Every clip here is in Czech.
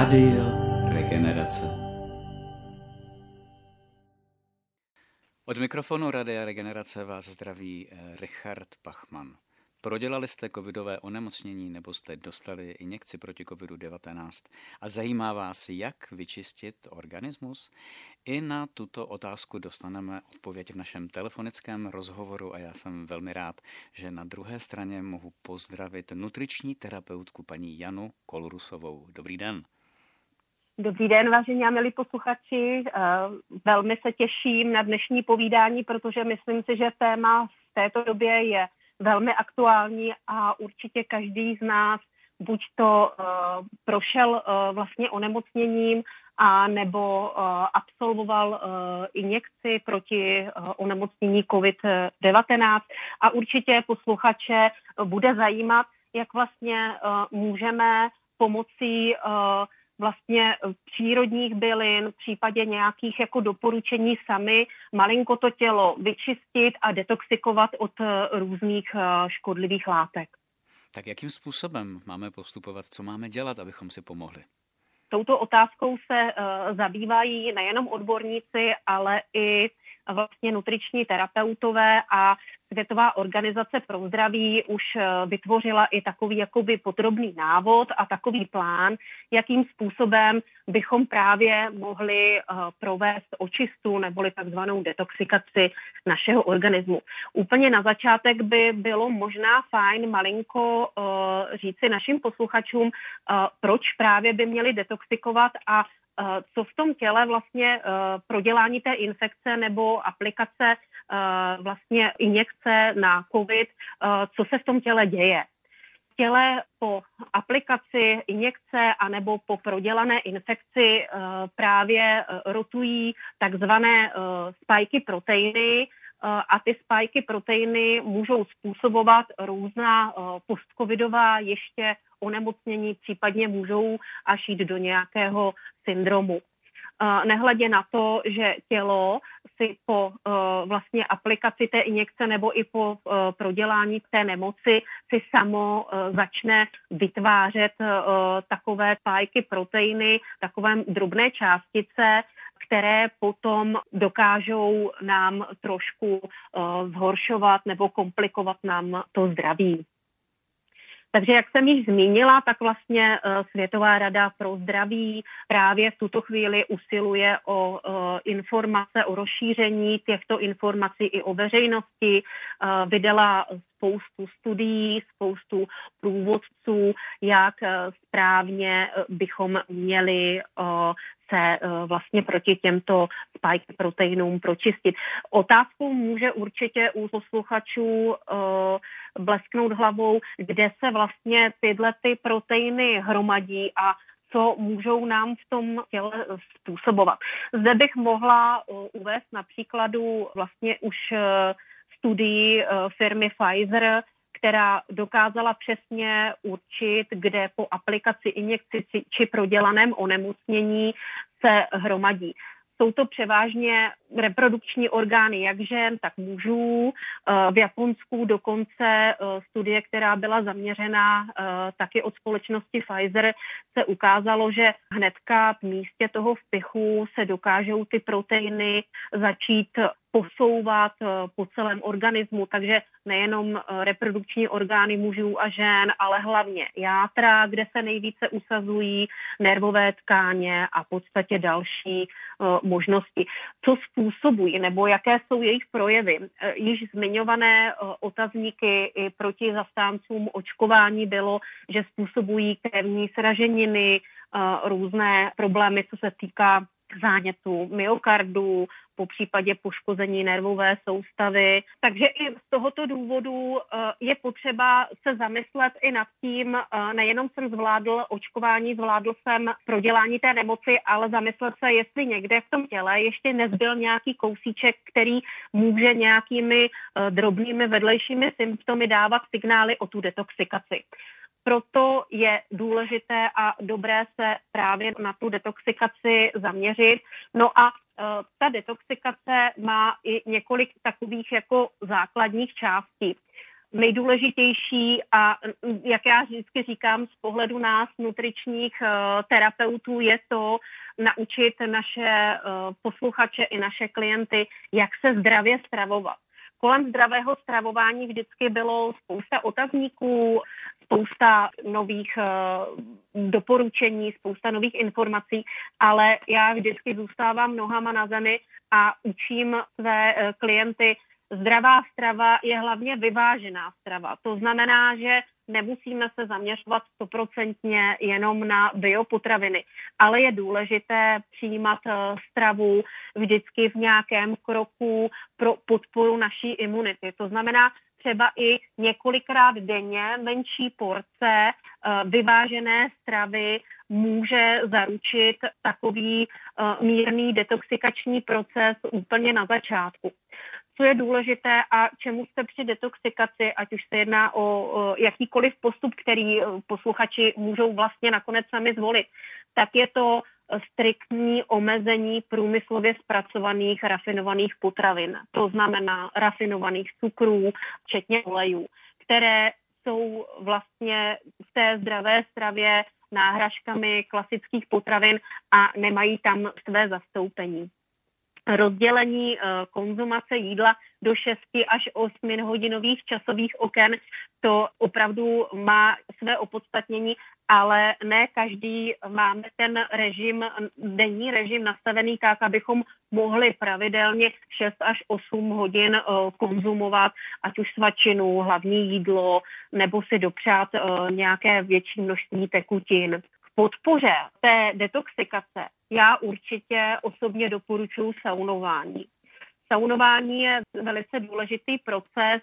Rádio Regenerace. Od mikrofonu Radia Regenerace vás zdraví eh, Richard Pachman. Prodělali jste covidové onemocnění nebo jste dostali injekci proti covidu-19 a zajímá vás, jak vyčistit organismus? I na tuto otázku dostaneme odpověď v našem telefonickém rozhovoru a já jsem velmi rád, že na druhé straně mohu pozdravit nutriční terapeutku paní Janu Kolrusovou. Dobrý den. Dobrý den, vážení a milí posluchači. Eh, velmi se těším na dnešní povídání, protože myslím si, že téma v této době je velmi aktuální a určitě každý z nás buď to uh, prošel uh, vlastně onemocněním a nebo absolvoval injekci proti onemocnění COVID-19 a určitě posluchače bude zajímat, jak vlastně můžeme pomocí uh, vlastně přírodních bylin, v případě nějakých jako doporučení sami malinko to tělo vyčistit a detoxikovat od eh, různých eh, škodlivých látek. Tak jakým způsobem máme postupovat? Co máme dělat, abychom si pomohli? Touto otázkou se uh, zabývají nejenom odborníci, ale i vlastně nutriční terapeutové a Světová organizace pro zdraví už eh, vytvořila i takový jakoby podrobný návod a takový plán, jakým způsobem bychom právě mohli eh, provést očistu neboli takzvanou detoxikaci našeho organismu. Úplně na začátek by bylo možná fajn malinko eh, říci našim posluchačům, proč právě by měli detoxikovat a co v tom těle vlastně eh, prodělání té infekce nebo aplikace eh, vlastně injekce na COVID, co se v tom těle děje. V těle po aplikaci injekce anebo po prodělané infekci právě rotují takzvané spajky proteiny, a ty spajky proteiny můžou způsobovat různá postcovidová ještě onemocnění, případně můžou až jít do nějakého syndromu. Nehledě na to, že tělo si po vlastně aplikaci té injekce nebo i po prodělání té nemoci si samo začne vytvářet takové spajky proteiny, takové drobné částice, které potom dokážou nám trošku zhoršovat nebo komplikovat nám to zdraví. Takže jak jsem již zmínila, tak vlastně eh, Světová rada pro zdraví právě v tuto chvíli usiluje o eh, informace, o rozšíření těchto informací i o veřejnosti. Eh, vydala spoustu studií, spoustu průvodců, jak správně bychom měli se vlastně proti těmto spike proteinům pročistit. Otázkou může určitě u posluchačů blesknout hlavou, kde se vlastně tyhle ty proteiny hromadí a co můžou nám v tom těle způsobovat. Zde bych mohla uvést na příkladu vlastně už studii uh, firmy Pfizer, která dokázala přesně určit, kde po aplikaci injekci či prodělaném onemocnění se hromadí. Jsou to převážně reprodukční orgány jak žen, tak mužů. Eh, v Japonsku dokonce eh, studie, která byla zaměřena eh, taky od společnosti Pfizer, se ukázalo, že hnedka v místě toho vpichu se dokážou ty proteiny začít posouvat po celém organismu, takže nejenom reprodukční orgány mužů a žen, ale hlavně játra, kde se nejvíce usazují nervové tkáně a v podstatě další možnosti. Co způsobují nebo jaké jsou jejich projevy? Již zmiňované otazníky i proti zastáncům očkování bylo, že způsobují krevní sraženiny, různé problémy, co se týká zánětu myokardu, po případě poškození nervové soustavy. Takže i z tohoto důvodu eh, je potřeba se zamyslet i nad tím, eh, nejenom jsem zvládl očkování, zvládl jsem prodělání té nemoci, ale zamyslet se, jestli někde v tom těle ještě nezbyl nějaký kousíček, který může nějakými eh, drobnými vedlejšími symptomy dávat signály o tu detoxikaci. Proto je důležité a dobré se právě na tu detoxikaci zaměřit. No a e, ta detoxikace má i několik takových jako základních částí. nejdůležitější a jak já vždycky říkám z pohledu nás, nutričních uh, terapeutů, je to naučit naše uh, posluchače i naše klienty, jak se zdravě stravovat. Kolem zdravého stravování vždycky bylo spousta otazníků, spousta nových uh, doporučení, spousta nových informací, ale já vždycky zůstávám nohama na zemi a učím své uh, klienty, zdravá strava je hlavně vyvážená strava. To znamená, že nemusíme se zaměřovat stoprocentně jenom na biopotraviny, ale je důležité přijímat eh, stravu vždycky v nějakém kroku pro podporu naší imunity. To znamená, třeba i několikrát denně menší porce eh, vyvážené stravy může zaručit takový eh, mírný detoxikační proces úplně na začátku co je důležité a čemu se při detoxikaci, ať už se jedná o, jakýkoliv postup, který eh, posluchači můžou vlastně nakonec sami zvolit, tak je to striktní omezení průmyslově zpracovaných rafinovaných potravin. To znamená rafinovaných cukrů, včetně olejů, které jsou vlastně v té zdravé stravě náhražkami klasických potravin a nemají tam své zastoupení rozdělení eh, konzumace jídla do 6 až 8 hodinových časových oken, to opravdu má své opodstatnění, ale ne každý máme ten režim, denní režim nastavený tak, abychom mohli pravidelně 6 až 8 hodin eh, konzumovat, ať už svačinu, hlavní jídlo, nebo si dopřát eh, nějaké větší množství tekutin podpoře té detoxikace já určitě osobně doporučuji saunování. Saunování je velice důležitý proces,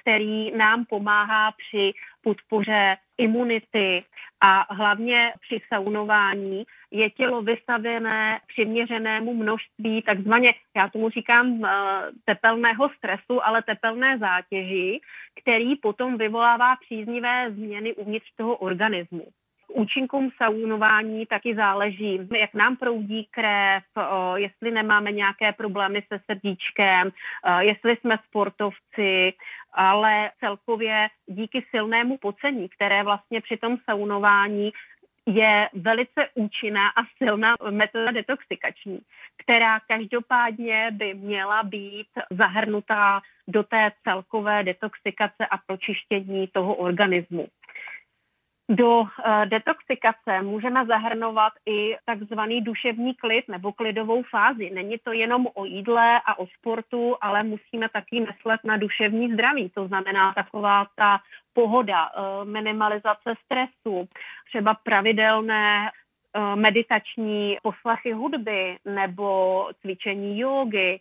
který nám pomáhá při podpoře imunity a hlavně při saunování je tělo vystavené přiměřenému množství takzvaně, já tomu říkám, eh, tepelného stresu, ale tepelné zátěži, který potom vyvolává příznivé změny uvnitř toho organismu účinkům saunování taky záleží, jak nám proudí krev, jestli nemáme nějaké problémy se srdíčkem, jestli jsme sportovci, ale celkově díky silnému pocení, které vlastně při tom saunování je velice účinná a silná metoda detoxikační, která každopádně by měla být zahrnutá do té celkové detoxikace a pročištění toho organismu. Do uh, detoxikace můžeme zahrnovat i takzvaný duševní klid nebo klidovou fázi. Není to jenom o jídle a o sportu, ale musíme taky myslet na duševní zdraví. To znamená taková ta pohoda, uh, minimalizace stresu, třeba pravidelné uh, meditační poslechy hudby nebo cvičení jogy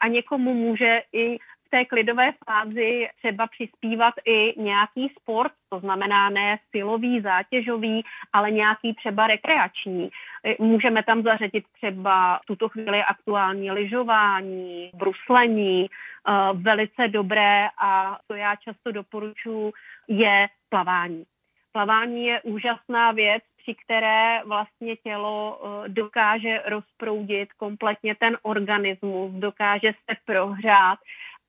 a někomu může i té klidové fázi třeba přispívat i nějaký sport, to znamená ne silový, zátěžový, ale nějaký třeba rekreační. Můžeme tam zařadit třeba v tuto chvíli aktuální lyžování, bruslení, eh, velice dobré a to já často doporučuji je plavání. Plavání je úžasná věc, při které vlastně tělo eh, dokáže rozproudit kompletně ten organismus, dokáže se prohrát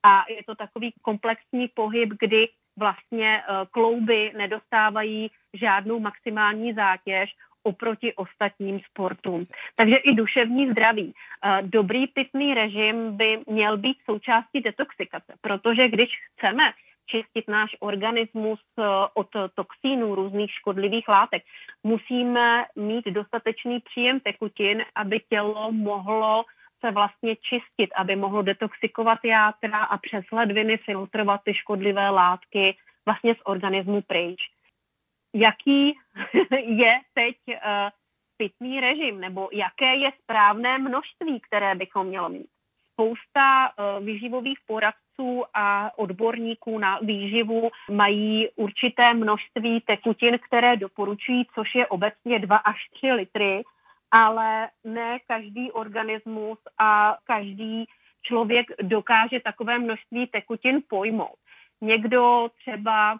a je to takový komplexní pohyb, kdy vlastně eh, klouby nedostávají žádnou maximální zátěž oproti ostatním sportům. Takže i duševní zdraví. Eh, dobrý pitný režim by měl být součástí detoxikace, protože když chceme čistit náš organismus eh, od toxínů, různých škodlivých látek, musíme mít dostatečný příjem tekutin, aby tělo mohlo se vlastně čistit, aby mohlo detoxikovat játra a přes ledviny filtrovat ty škodlivé látky vlastně z organismu pryč. Jaký je teď uh, pitný režim, nebo jaké je správné množství, které bychom měli mít? Spousta uh, výživových poradců a odborníků na výživu mají určité množství tekutin, které doporučují, což je obecně 2 až 3 litry ale ne každý organismus a každý člověk dokáže takové množství tekutin pojmout. Někdo třeba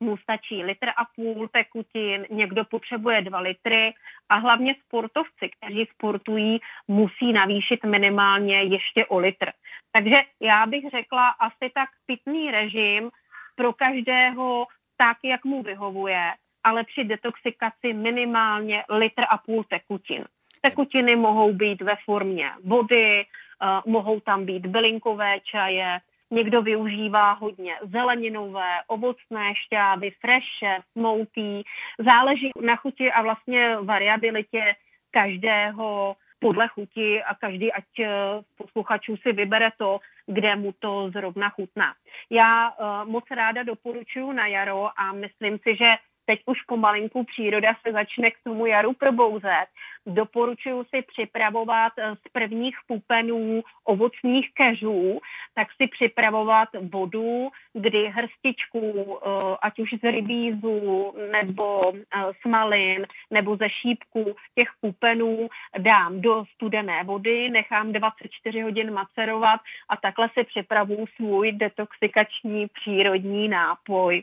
mu stačí litr a půl tekutin, někdo potřebuje dva litry a hlavně sportovci, kteří sportují, musí navýšit minimálně ještě o litr. Takže já bych řekla asi tak pitný režim pro každého tak, jak mu vyhovuje, ale při detoxikaci minimálně litr a půl tekutin. Tekutiny mohou být ve formě vody, uh, mohou tam být bylinkové čaje, někdo využívá hodně zeleninové, ovocné šťávy, freše, smouty. Záleží na chuti a vlastně variabilitě každého podle chuti a každý, ať eh, posluchačů si vybere to, kde mu to zrovna chutná. Já uh, moc ráda doporučuji na jaro a myslím si, že teď už pomalinku příroda se začne k tomu jaru probouzet. Doporučuji si připravovat eh, z prvních pupenů ovocných keřů, tak si připravovat vodu, kdy hrstičku, eh, ať už z rybízu nebo smalin eh, nebo ze šípku těch pupenů dám do studené vody, nechám 24 hodin macerovat a takhle si připravuju svůj detoxikační přírodní nápoj.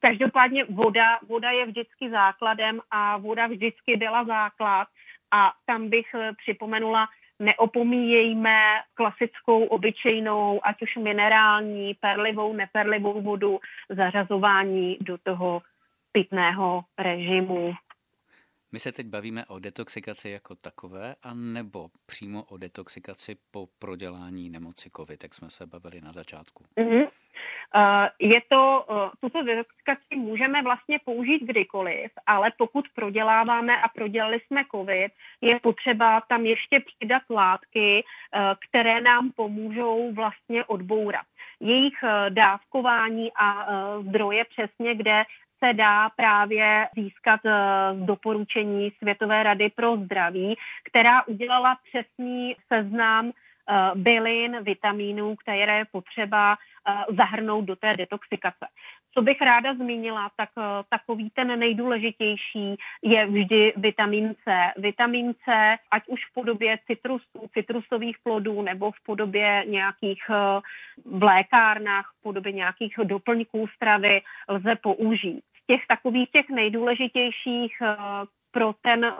Každopádně voda voda, voda je vždycky základem a voda vždycky byla základ a tam bych eh, připomenula, neopomíjejme klasickou, obyčejnou, ať už minerální, perlivou, neperlivou vodu, zařazování do toho pitného režimu. My se teď bavíme o detoxikaci jako takové, a nebo přímo o detoxikaci po prodělání nemoci COVID, jak jsme se bavili na začátku. Mm-hmm. Eh, je to, eh, tuto detoxikaci můžeme vlastně použít kdykoliv, ale pokud proděláváme a prodělali jsme COVID, je potřeba tam ještě přidat látky, eh, které nám pomůžou vlastně odbourat. Jejich dávkování a zdroje přesně, kde se dá právě získat doporučení Světové rady pro zdraví, která udělala přesný seznam bylin, vitamínů, které je potřeba Eh, zahrnout do té detoxikace. Co bych ráda zmínila, tak eh, takový ten nejdůležitější je vždy vitamin C. Vitamin C, ať už v podobě citrusů, citrusových plodů nebo v podobě nějakých eh, v lékárnách, v podobě nějakých doplňků stravy lze použít. Z těch takových těch nejdůležitějších pro ten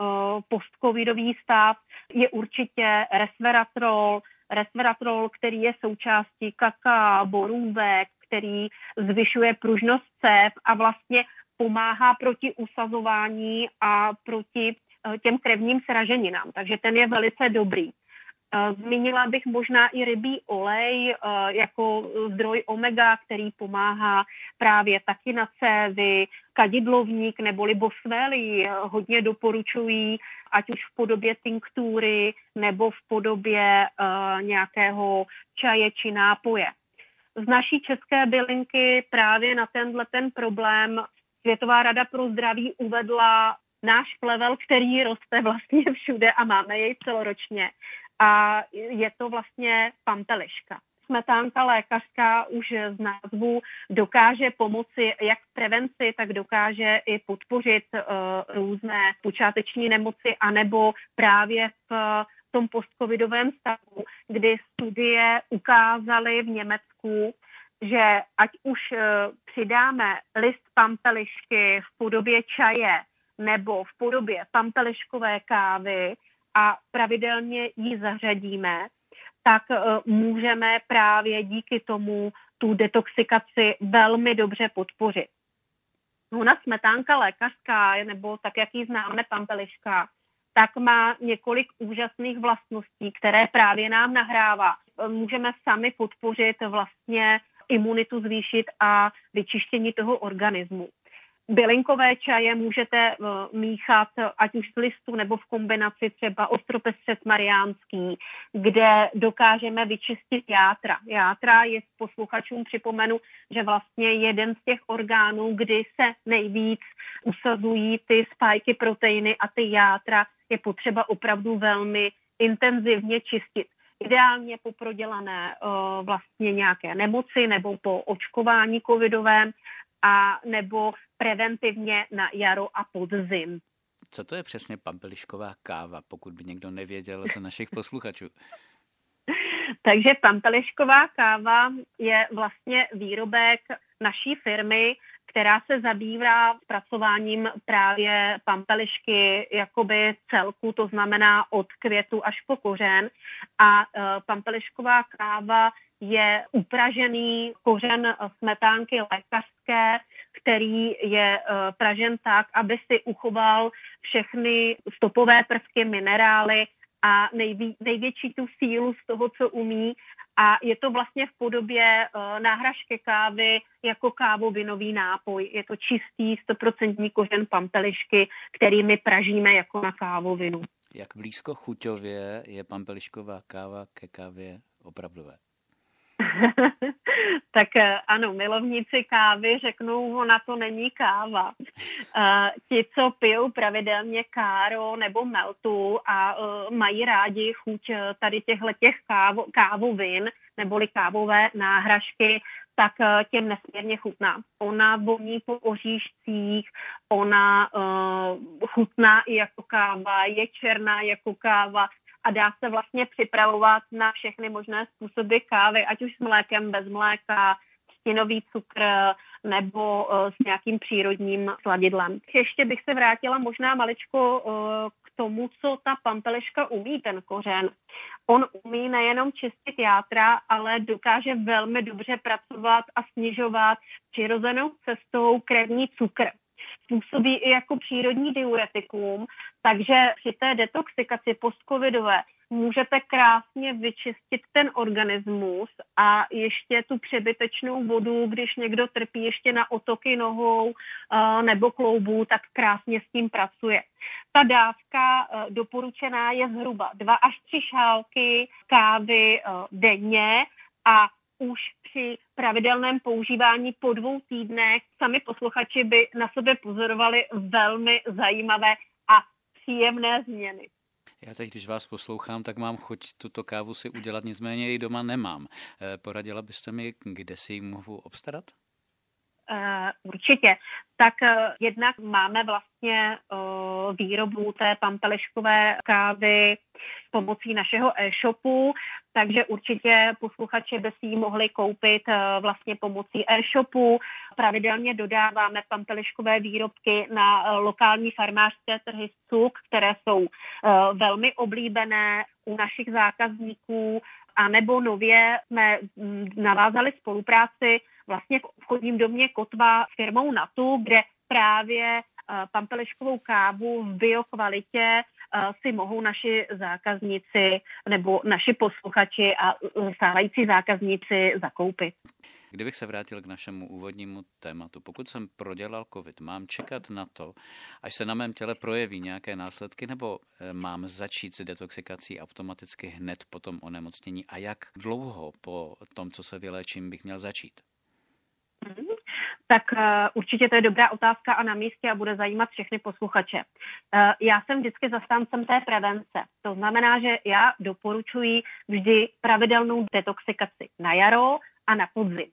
postcovidový stav je určitě resveratrol, resveratrol, který je součástí kaká, borůvek, který zvyšuje pružnost cév a vlastně pomáhá proti usazování a proti eh, těm krevním sraženinám. Takže ten je velice dobrý. Eh, zmínila bych možná i rybí olej eh, jako zdroj omega, který pomáhá právě taky na cévy, kadidlovník neboli bosvely hodně doporučují, ať už v podobě tinktury nebo v podobě nějakého čaje či nápoje. Z naší české bylinky právě na tenhle ten problém Světová rada pro zdraví uvedla náš plevel, který roste vlastně všude a máme jej celoročně. A je to vlastně pampeliška smetánka lékařská už z názvu dokáže pomoci jak v prevenci, tak dokáže i podpořit uh, různé počáteční nemoci, anebo právě v tom postcovidovém stavu, kdy studie ukázaly v Německu, že ať už uh, přidáme list pampelišky v podobě čaje nebo v podobě pampeliškové kávy a pravidelně ji zařadíme, tak eh, můžeme právě díky tomu tu detoxikaci velmi dobře podpořit. Ona smetánka lékařská, nebo tak, jak ji známe, pampeliška, tak má několik úžasných vlastností, které právě nám nahrává. Můžeme sami podpořit vlastně imunitu zvýšit a vyčištění toho organismu. Bylinkové čaje můžete uh, míchat ať už z listu nebo v kombinaci třeba ostropestřes mariánský, kde dokážeme vyčistit játra. Játra je posluchačům připomenu, že vlastně jeden z těch orgánů, kdy se nejvíc usazují ty spajky proteiny a ty játra, je potřeba opravdu velmi intenzivně čistit ideálně po prodělané uh, vlastně nějaké nemoci nebo po očkování covidovém a nebo preventivně na jaro a podzim. Co to je přesně pampelišková káva, pokud by někdo nevěděl ze našich posluchačů? Takže pampelišková káva je vlastně výrobek naší firmy, která se zabývá zpracováním právě pampelišky jakoby celku, to znamená od květu až po kořen. A uh, pampelišková káva je upražený kořen smetánky lékařské, který je pražen tak, aby si uchoval všechny stopové prvky, minerály a nejví, největší tu sílu z toho, co umí. A je to vlastně v podobě uh, náhražky kávy jako kávovinový nápoj. Je to čistý, stoprocentní kořen pampelišky, který my pražíme jako na kávovinu. Jak blízko chuťově je pampelišková káva ke kávě opravdové? tak eh, ano, milovníci kávy řeknou, ona to není káva. Uh, ti, co pijou pravidelně káro nebo meltu a uh, mají rádi chuť tady těchto těch kávo, kávovin neboli kávové náhražky, tak těm nesmírně chutná. Ona voní po oříšcích, ona uh, chutná i jako káva, je černá jako káva, a dá se vlastně připravovat na všechny možné způsoby kávy, ať už s mlékem, bez mléka, stěnový cukr nebo uh, s nějakým přírodním sladidlem. Ještě bych se vrátila možná maličko uh, k tomu, co ta pampeliška umí, ten kořen. On umí nejenom čistit játra, ale dokáže velmi dobře pracovat a snižovat přirozenou cestou krevní cukr působí i jako přírodní diuretikum, takže při té detoxikaci postcovidové můžete krásně vyčistit ten organismus a ještě tu přebytečnou vodu, když někdo trpí ještě na otoky nohou uh, nebo kloubů, tak krásně s tím pracuje. Ta dávka uh, doporučená je zhruba 2 až 3 šálky kávy uh, denně a už při pravidelném používání po dvou týdnech sami posluchači by na sebe pozorovali velmi zajímavé a příjemné změny. Já teď, když vás poslouchám, tak mám chuť tuto kávu si udělat, nicméně ji doma nemám. Eh, poradila byste mi, kde si ji mohu obstarat? Uh, určitě. Tak uh, jednak máme vlastně uh, výrobu té pampeleškové kávy pomocí našeho e-shopu, takže určitě posluchači by si ji mohli koupit vlastně pomocí e-shopu. Pravidelně dodáváme pampeliškové výrobky na lokální farmářské trhy SUK, které jsou velmi oblíbené u našich zákazníků, a nebo nově jsme mm, navázali spolupráci vlastně v obchodním domě Kotva s firmou Natu, kde právě eh, pampeliškovou kávu v biokvalitě eh, si mohou naši zákazníci nebo naši posluchači a eh, stávající zákazníci zakoupit. Kdybych se vrátil k našemu úvodnímu tématu, pokud jsem prodělal COVID, mám čekat na to, až se na mém těle projeví nějaké následky, nebo mám začít s detoxikací automaticky hned po tom onemocnění a jak dlouho po tom, co se vyléčím, bych měl začít? tak uh, určitě to je dobrá otázka a na místě a bude zajímat všechny posluchače. Uh, já jsem vždycky zastáncem té prevence. To znamená, že já doporučuji vždy pravidelnou detoxikaci na jaro a na podzim.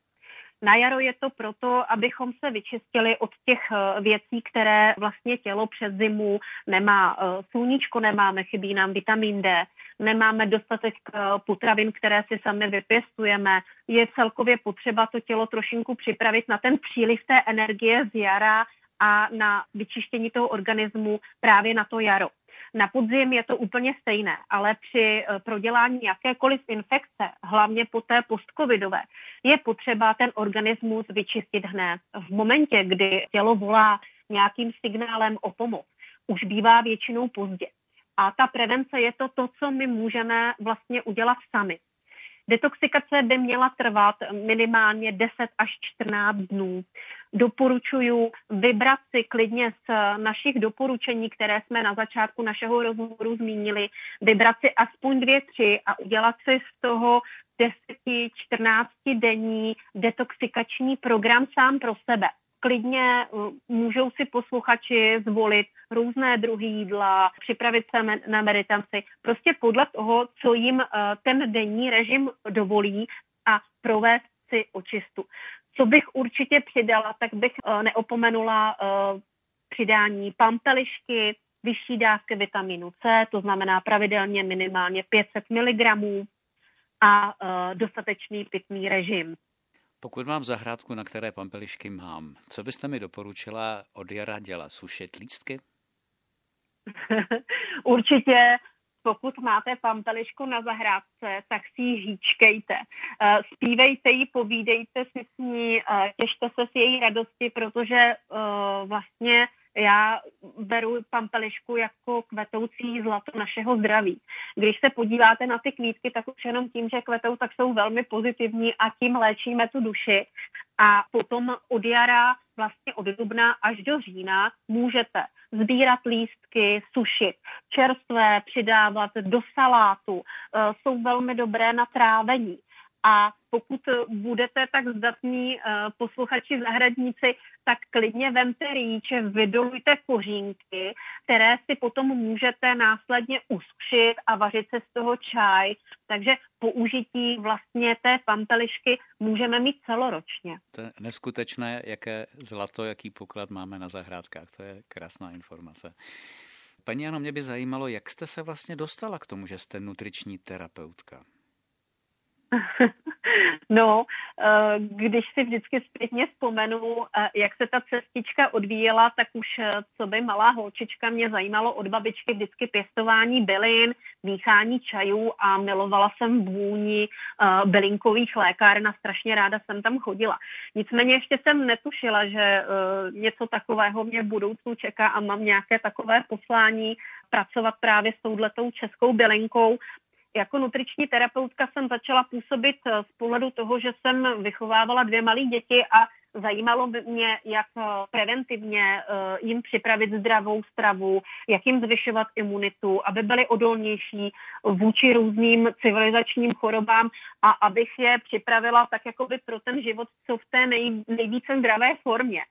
Na jaro je to proto, abychom se vyčistili od těch eh, věcí, které vlastně tělo přes zimu nemá. Sluníčko nemáme, chybí nám vitamin D, nemáme dostatek eh, potravin, které si sami vypěstujeme. Je celkově potřeba to tělo trošinku připravit na ten příliv té energie z jara a na vyčištění toho organismu právě na to jaro. Na podzim je to úplně stejné, ale při eh, prodělání jakékoliv infekce, hlavně po té postcovidové, je potřeba ten organismus vyčistit hned. V momentě, kdy tělo volá nějakým signálem o pomoc, už bývá většinou pozdě. A ta prevence je to to, co my můžeme vlastně udělat sami. Detoxikace by měla trvat minimálně 10 až 14 dnů. Doporučuji vybrat si klidně z našich doporučení, které jsme na začátku našeho rozhovoru zmínili, vybrat si aspoň dvě, tři a udělat si z toho 10-14 denní detoxikační program sám pro sebe klidně můžou si posluchači zvolit různé druhy jídla, připravit se na meditaci, prostě podle toho, co jim uh, ten denní režim dovolí a provést si očistu. Co bych určitě přidala, tak bych uh, neopomenula přidání pampelišky, vyšší dávky vitamínu C, to znamená pravidelně minimálně 500 mg a dostatečný pitný režim. Pokud mám zahrádku, na které pampelišky mám, co byste mi doporučila od jara dělat? Sušit lístky? Určitě pokud máte pampelišku na zahrádce, tak si ji hýčkejte. Uh, zpívejte ji, povídejte si s ní, uh, těšte se s její radosti, protože uh, vlastně já beru pampelišku jako kvetoucí zlato našeho zdraví. Když se podíváte na ty kvítky, tak už jenom tím, že kvetou, tak jsou velmi pozitivní a tím léčíme tu duši. A potom od jara, vlastně od dubna až do října, můžete sbírat lístky, sušit, čerstvé přidávat do salátu, e, jsou velmi dobré na trávení. A pokud budete tak zdatní uh, posluchači zahradníci, tak klidně vemte rýče, vydolujte kořínky, které si potom můžete následně uskřit a vařit se z toho čaj. Takže použití vlastně té pampelišky můžeme mít celoročně. To je neskutečné, jaké zlato, jaký poklad máme na zahrádkách. To je krásná informace. Paní Ano, mě by zajímalo, jak jste se vlastně dostala k tomu, že jste nutriční terapeutka. No, eh, když si vždycky zpětně vzpomenu, eh, jak se ta cestička odvíjela, tak už eh, co by malá holčička mě zajímalo od babičky vždycky pěstování bylin, míchání čajů a milovala jsem vůni bylinkových lékáren a strašně ráda jsem tam chodila. Nicméně ještě jsem netušila, že něco takového mě v budoucnu čeká a mám nějaké takové poslání pracovat právě s touhletou českou bylinkou, jako nutriční terapeutka jsem začala působit eh, z pohledu toho, že jsem vychovávala dvě malé děti a zajímalo by mě, jak eh, preventivně eh, jim připravit zdravou stravu, jak jim zvyšovat imunitu, aby byly odolnější vůči různým civilizačním chorobám a abych je připravila tak jakoby pro ten život, co v té nej, nejvíce zdravé formě.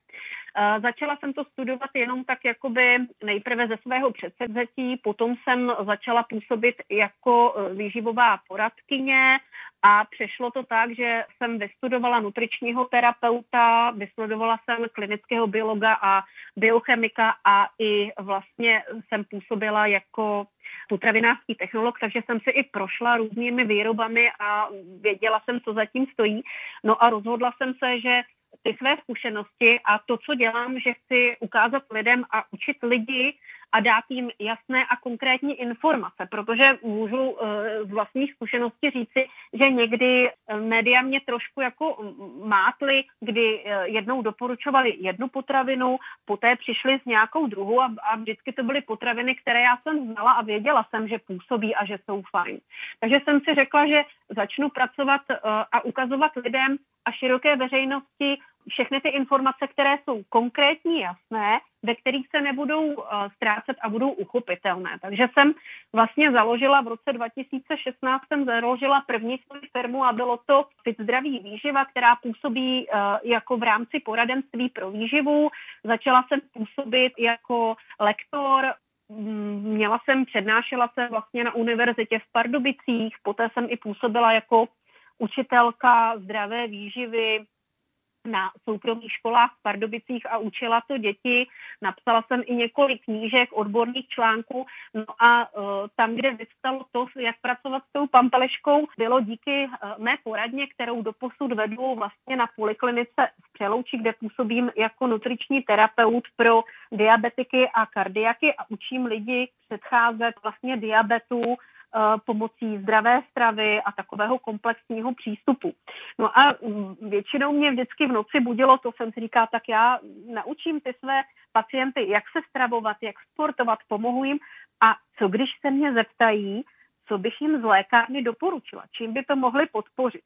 Začala jsem to studovat jenom tak jakoby nejprve ze svého předsevzetí, potom jsem začala působit jako e, výživová poradkyně a přešlo to tak, že jsem vystudovala nutričního terapeuta, vystudovala jsem klinického biologa a biochemika a i vlastně jsem působila jako potravinářský technolog, takže jsem si i prošla různými výrobami a věděla jsem, co zatím stojí. No a rozhodla jsem se, že ty své zkušenosti a to, co dělám, že chci ukázat lidem a učit lidi a dát jim jasné a konkrétní informace, protože můžu eh, z vlastních zkušeností říci, že někdy eh, média mě trošku jako mátly, kdy eh, jednou doporučovali jednu potravinu, poté přišli s nějakou druhou a vždycky to byly potraviny, které já jsem znala a věděla jsem, že působí a že jsou fajn. Takže jsem si řekla, že začnu pracovat a ukazovat lidem a široké veřejnosti všechny ty informace, které jsou konkrétní, jasné, ve kterých se nebudou uh, ztrácet a budou uchopitelné. Takže jsem vlastně založila v roce 2016 jsem založila první svou firmu a bylo to Zdraví výživa, která působí uh, jako v rámci poradenství pro výživu. Začala jsem působit jako lektor mm, Měla jsem, přednášela se vlastně na univerzitě v Pardubicích, poté jsem i působila jako učitelka zdravé výživy na soukromých školách v Pardubicích a učila to děti. Napsala jsem i několik knížek, odborných článků. No a uh, tam, kde vystalo to, jak pracovat s tou pampeleškou, bylo díky uh, mé poradně, kterou doposud vedu vlastně na poliklinice v Přelouči, kde působím jako nutriční terapeut pro diabetiky a kardiaky a učím lidi předcházet vlastně diabetu pomocí zdravé stravy a takového komplexního přístupu. No a mm, většinou mě vždycky v noci budilo to, jsem si říká, tak já naučím ty své pacienty, jak se stravovat, jak sportovat, pomohu jim a co když se mě zeptají, co bych jim z lékárny doporučila, čím by to mohli podpořit.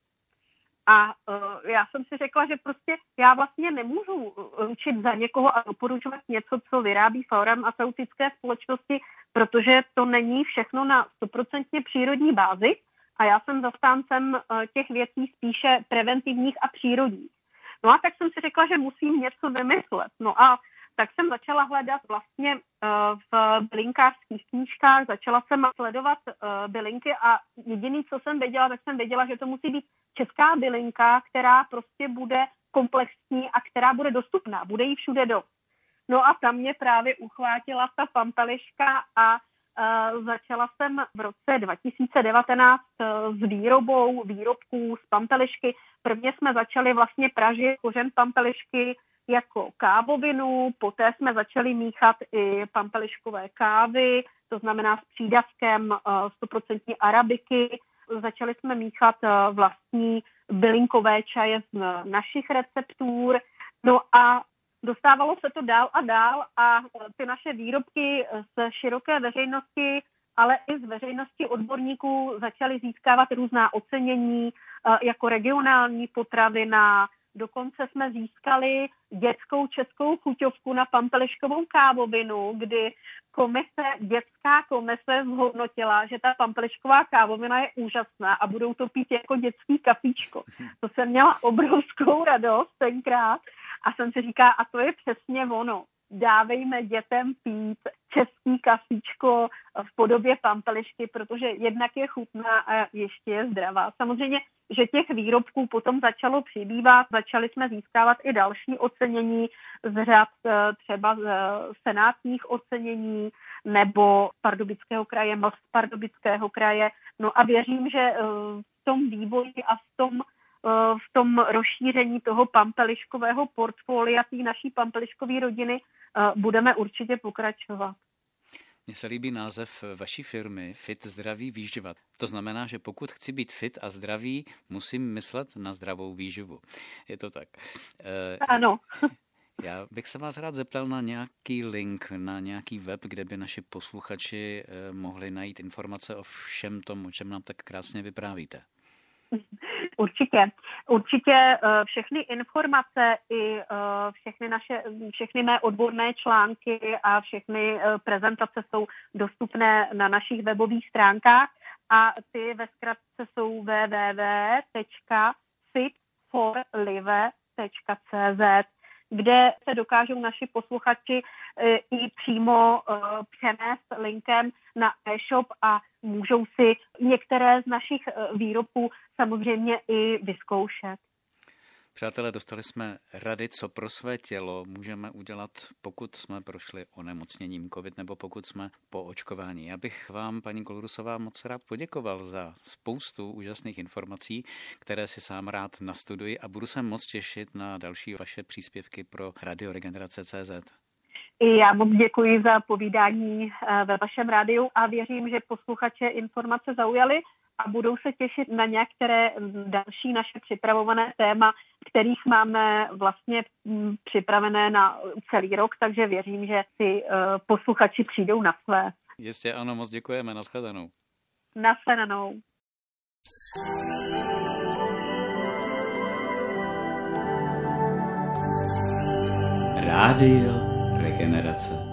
A uh, já jsem si řekla, že prostě já vlastně nemůžu učit za někoho a doporučovat něco, co vyrábí farmaceutické společnosti, protože to není všechno na stoprocentně přírodní bázi a já jsem zastáncem uh, těch věcí spíše preventivních a přírodních. No a tak jsem si řekla, že musím něco vymyslet. No a tak jsem začala hledat vlastně uh, v bylinkářských knížkách, začala jsem sledovat uh, bylinky a jediný, co jsem věděla, tak jsem věděla, že to musí být česká bylinka, která prostě bude komplexní a která bude dostupná, bude jí všude do. No a tam mě právě uchvátila ta pampeliška a Uh, začala jsem v roce 2019 uh, s výrobou výrobků z pampelišky. Prvně jsme začali vlastně pražit kořen pampelišky jako kávovinu, poté jsme začali míchat i pampeliškové kávy, to znamená s přídavkem 100% arabiky. Začali jsme míchat vlastní bylinkové čaje z našich receptur. No a dostávalo se to dál a dál a ty naše výrobky z široké veřejnosti ale i z veřejnosti odborníků začaly získávat různá ocenění jako regionální potravina, Dokonce jsme získali dětskou českou chuťovku na pampeliškovou kávovinu, kdy komise, dětská komise zhodnotila, že ta pampelišková kávovina je úžasná a budou to pít jako dětský kafíčko. To jsem měla obrovskou radost tenkrát a jsem si říká, a to je přesně ono dávejme dětem pít český kafíčko v podobě pampelišky, protože jednak je chutná a ještě je zdravá. Samozřejmě, že těch výrobků potom začalo přibývat, začali jsme získávat i další ocenění z řad eh, třeba z senátních ocenění nebo Pardubického kraje, z Pardubického kraje. No a věřím, že eh, v tom vývoji a v tom Eh, v tom rozšíření toho pampeliškového portfolia té naší pampeliškové rodiny eh, budeme určitě pokračovat. Mně se líbí název vaší firmy Fit zdraví výživa. To znamená, že pokud chci být fit a zdravý, musím myslet na zdravou výživu. Je to tak? Eh, ano. Já bych se vás rád zeptal na nějaký link, na nějaký web, kde by naši posluchači mohli najít informace o všem tom, o čem nám tak krásně vyprávíte. Určitě. Určitě eh, všechny informace i eh, všechny naše, všechny mé odborné články a všechny eh, prezentace jsou dostupné na našich webových stránkách a ty ve zkratce jsou www.fitforlive.cz kde se dokážou naši posluchači e, i přímo e, přenést linkem na e-shop a můžou si některé z našich e, výrobků samozřejmě i vyzkoušet. Přátelé, dostali jsme rady, co pro své tělo můžeme udělat, pokud jsme prošli onemocněním COVID nebo pokud jsme po očkování. Já bych vám, paní Kolrusová, moc rád poděkoval za spoustu úžasných informací, které si sám rád nastuduji a budu se moc těšit na další vaše příspěvky pro Radioregenerace CZ. I já moc děkuji za povídání eh, ve vašem rádiu a věřím, že posluchače informace zaujaly a budou se těšit na některé další naše připravované téma, kterých máme vlastně připravené na celý rok, takže věřím, že si eh, posluchači přijdou na své. Jistě ano, moc děkujeme, nashledanou. Nashledanou. Rádio Regenerace.